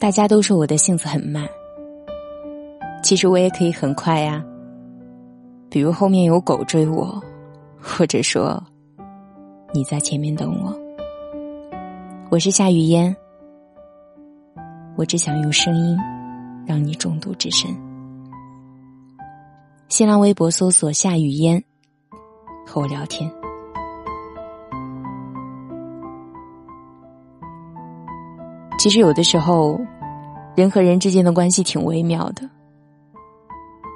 大家都说我的性子很慢，其实我也可以很快呀。比如后面有狗追我，或者说你在前面等我。我是夏雨嫣，我只想用声音让你中毒至深。新浪微博搜索夏雨嫣，和我聊天。其实有的时候，人和人之间的关系挺微妙的，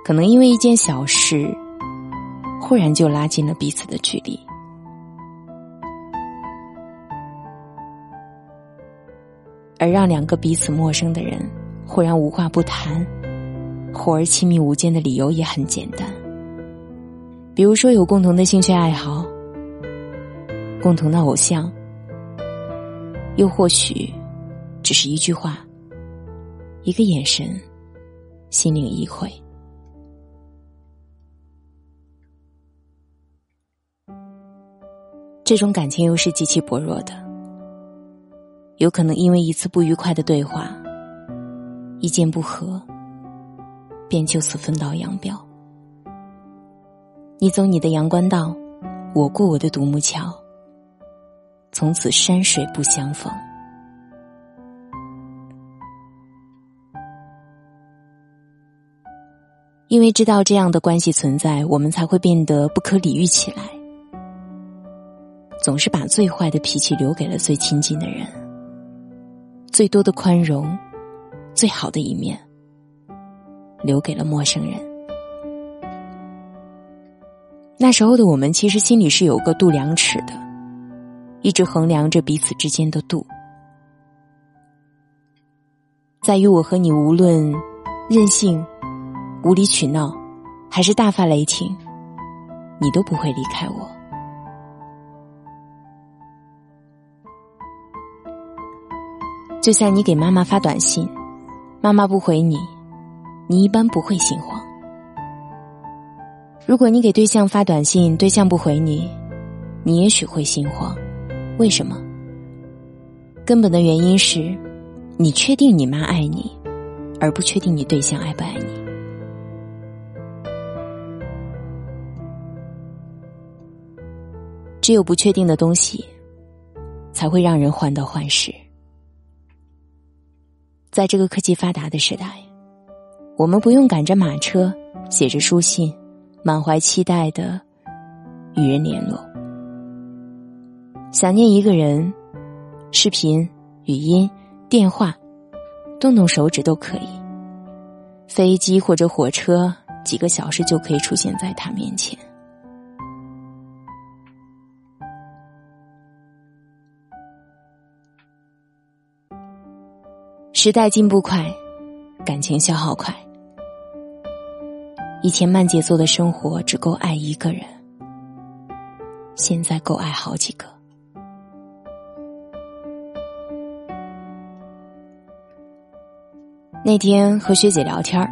可能因为一件小事，忽然就拉近了彼此的距离，而让两个彼此陌生的人忽然无话不谈，忽而亲密无间的理由也很简单，比如说有共同的兴趣爱好，共同的偶像，又或许。只是一句话，一个眼神，心领意会。这种感情又是极其薄弱的，有可能因为一次不愉快的对话，意见不合，便就此分道扬镳。你走你的阳关道，我过我的独木桥，从此山水不相逢。因为知道这样的关系存在，我们才会变得不可理喻起来。总是把最坏的脾气留给了最亲近的人，最多的宽容，最好的一面，留给了陌生人。那时候的我们，其实心里是有个度量尺的，一直衡量着彼此之间的度，在于我和你无论任性。无理取闹，还是大发雷霆，你都不会离开我。就像你给妈妈发短信，妈妈不回你，你一般不会心慌；如果你给对象发短信，对象不回你，你也许会心慌。为什么？根本的原因是，你确定你妈爱你，而不确定你对象爱不爱你。只有不确定的东西，才会让人患得患失。在这个科技发达的时代，我们不用赶着马车，写着书信，满怀期待的与人联络。想念一个人，视频、语音、电话，动动手指都可以。飞机或者火车，几个小时就可以出现在他面前。时代进步快，感情消耗快。以前慢节奏的生活只够爱一个人，现在够爱好几个。那天和学姐聊天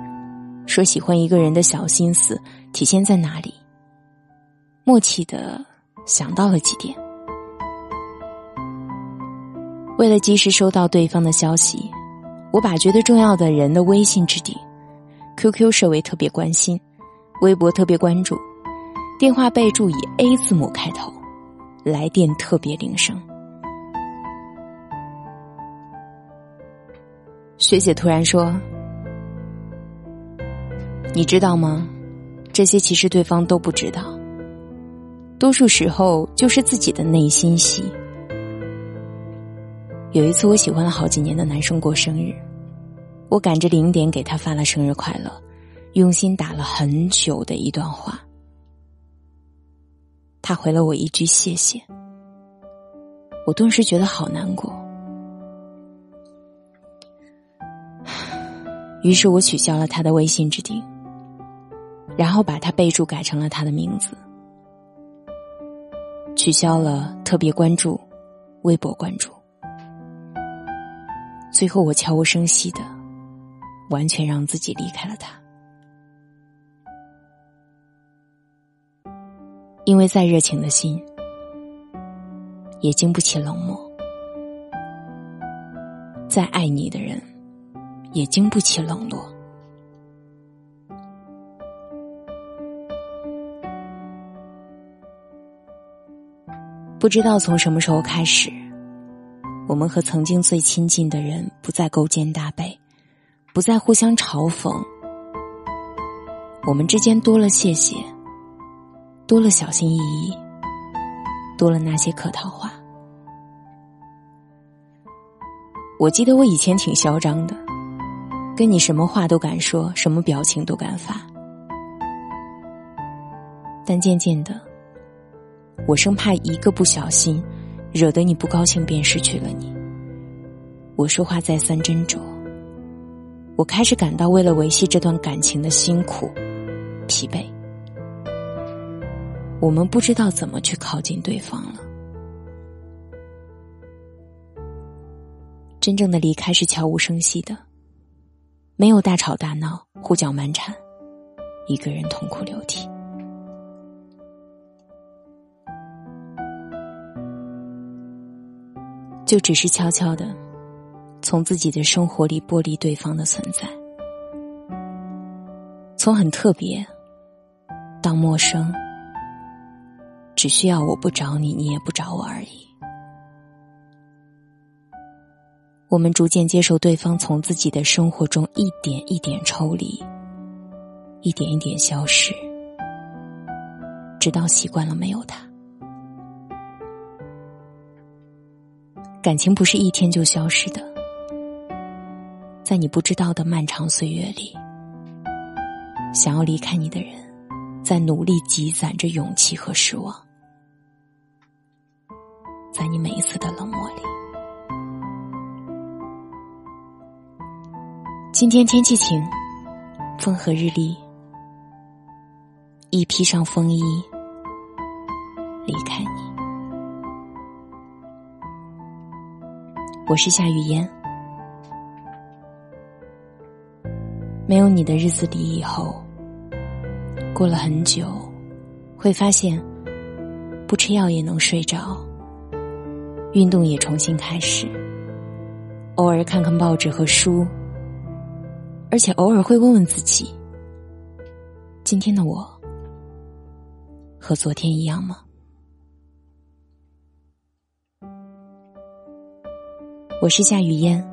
说喜欢一个人的小心思体现在哪里？默契的想到了几点。为了及时收到对方的消息。我把觉得重要的人的微信置顶，QQ 设为特别关心，微博特别关注，电话备注以 A 字母开头，来电特别铃声。学姐突然说：“你知道吗？这些其实对方都不知道，多数时候就是自己的内心戏。”有一次，我喜欢了好几年的男生过生日，我赶着零点给他发了生日快乐，用心打了很久的一段话。他回了我一句谢谢，我顿时觉得好难过。于是我取消了他的微信置顶，然后把他备注改成了他的名字，取消了特别关注、微博关注。最后，我悄无声息的，完全让自己离开了他，因为再热情的心，也经不起冷漠；再爱你的人，也经不起冷落。不知道从什么时候开始，我们和曾经最亲近的人不再勾肩搭背，不再互相嘲讽，我们之间多了谢谢，多了小心翼翼，多了那些客套话。我记得我以前挺嚣张的，跟你什么话都敢说，什么表情都敢发，但渐渐的。我生怕一个不小心，惹得你不高兴，便失去了你。我说话再三斟酌，我开始感到为了维系这段感情的辛苦、疲惫。我们不知道怎么去靠近对方了。真正的离开是悄无声息的，没有大吵大闹、胡搅蛮缠，一个人痛哭流涕。就只是悄悄的，从自己的生活里剥离对方的存在，从很特别到陌生，只需要我不找你，你也不找我而已。我们逐渐接受对方从自己的生活中一点一点抽离，一点一点消失，直到习惯了没有他。感情不是一天就消失的，在你不知道的漫长岁月里，想要离开你的人，在努力积攒着勇气和失望，在你每一次的冷漠里。今天天气晴，风和日丽，一披上风衣，我是夏雨嫣，没有你的日子里，以后过了很久，会发现不吃药也能睡着，运动也重新开始，偶尔看看报纸和书，而且偶尔会问问自己：今天的我和昨天一样吗？我是夏雨嫣，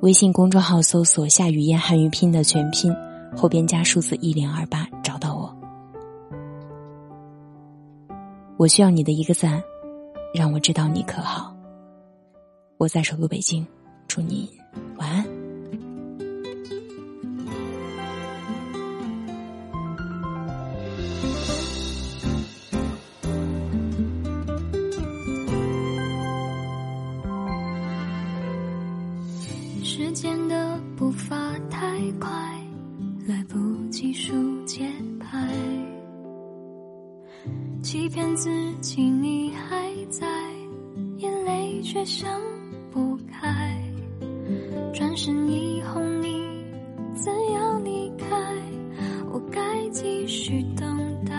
微信公众号搜索“夏雨嫣汉语拼”的全拼，后边加数字一零二八，找到我。我需要你的一个赞，让我知道你可好。我在首都北京，祝你节拍。欺骗自己你还在，眼泪却想不开。转身以后你怎样离开？我该继续等待，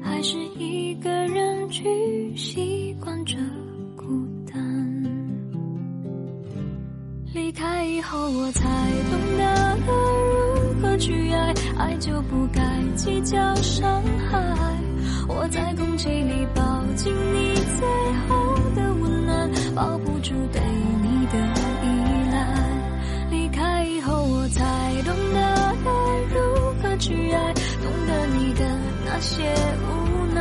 还是一个人去习惯这孤单？离开以后，我才懂得如去爱，爱就不该计较伤害。我在空气里抱紧你最后的温暖，抱不住对你的依赖。离开以后，我才懂得该如何去爱，懂得你的那些无奈。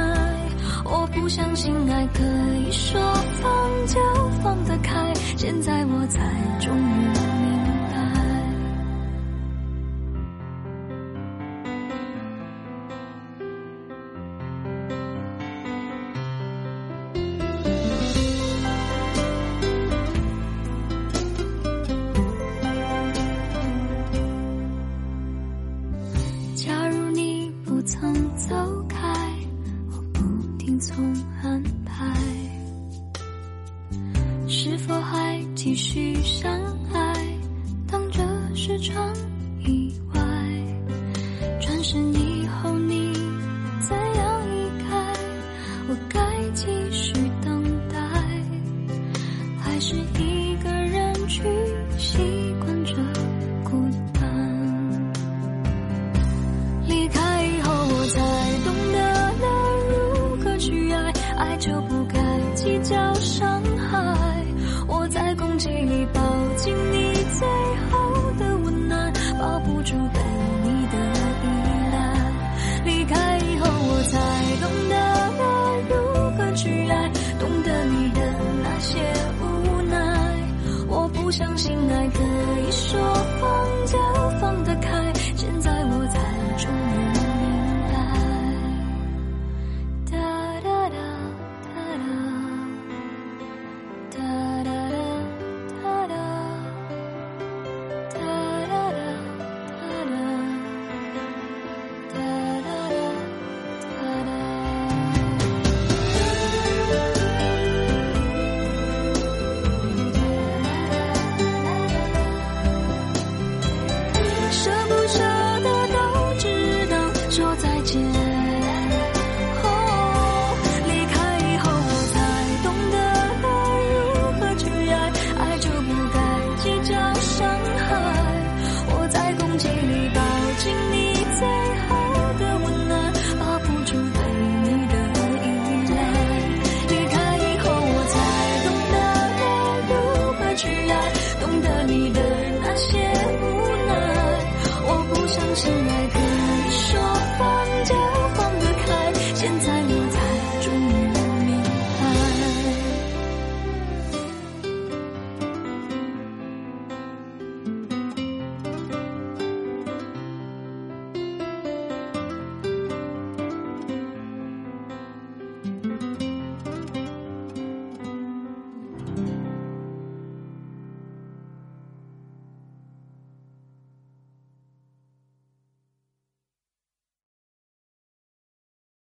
我不相信爱可以说放就放得开，现在我才终于。继续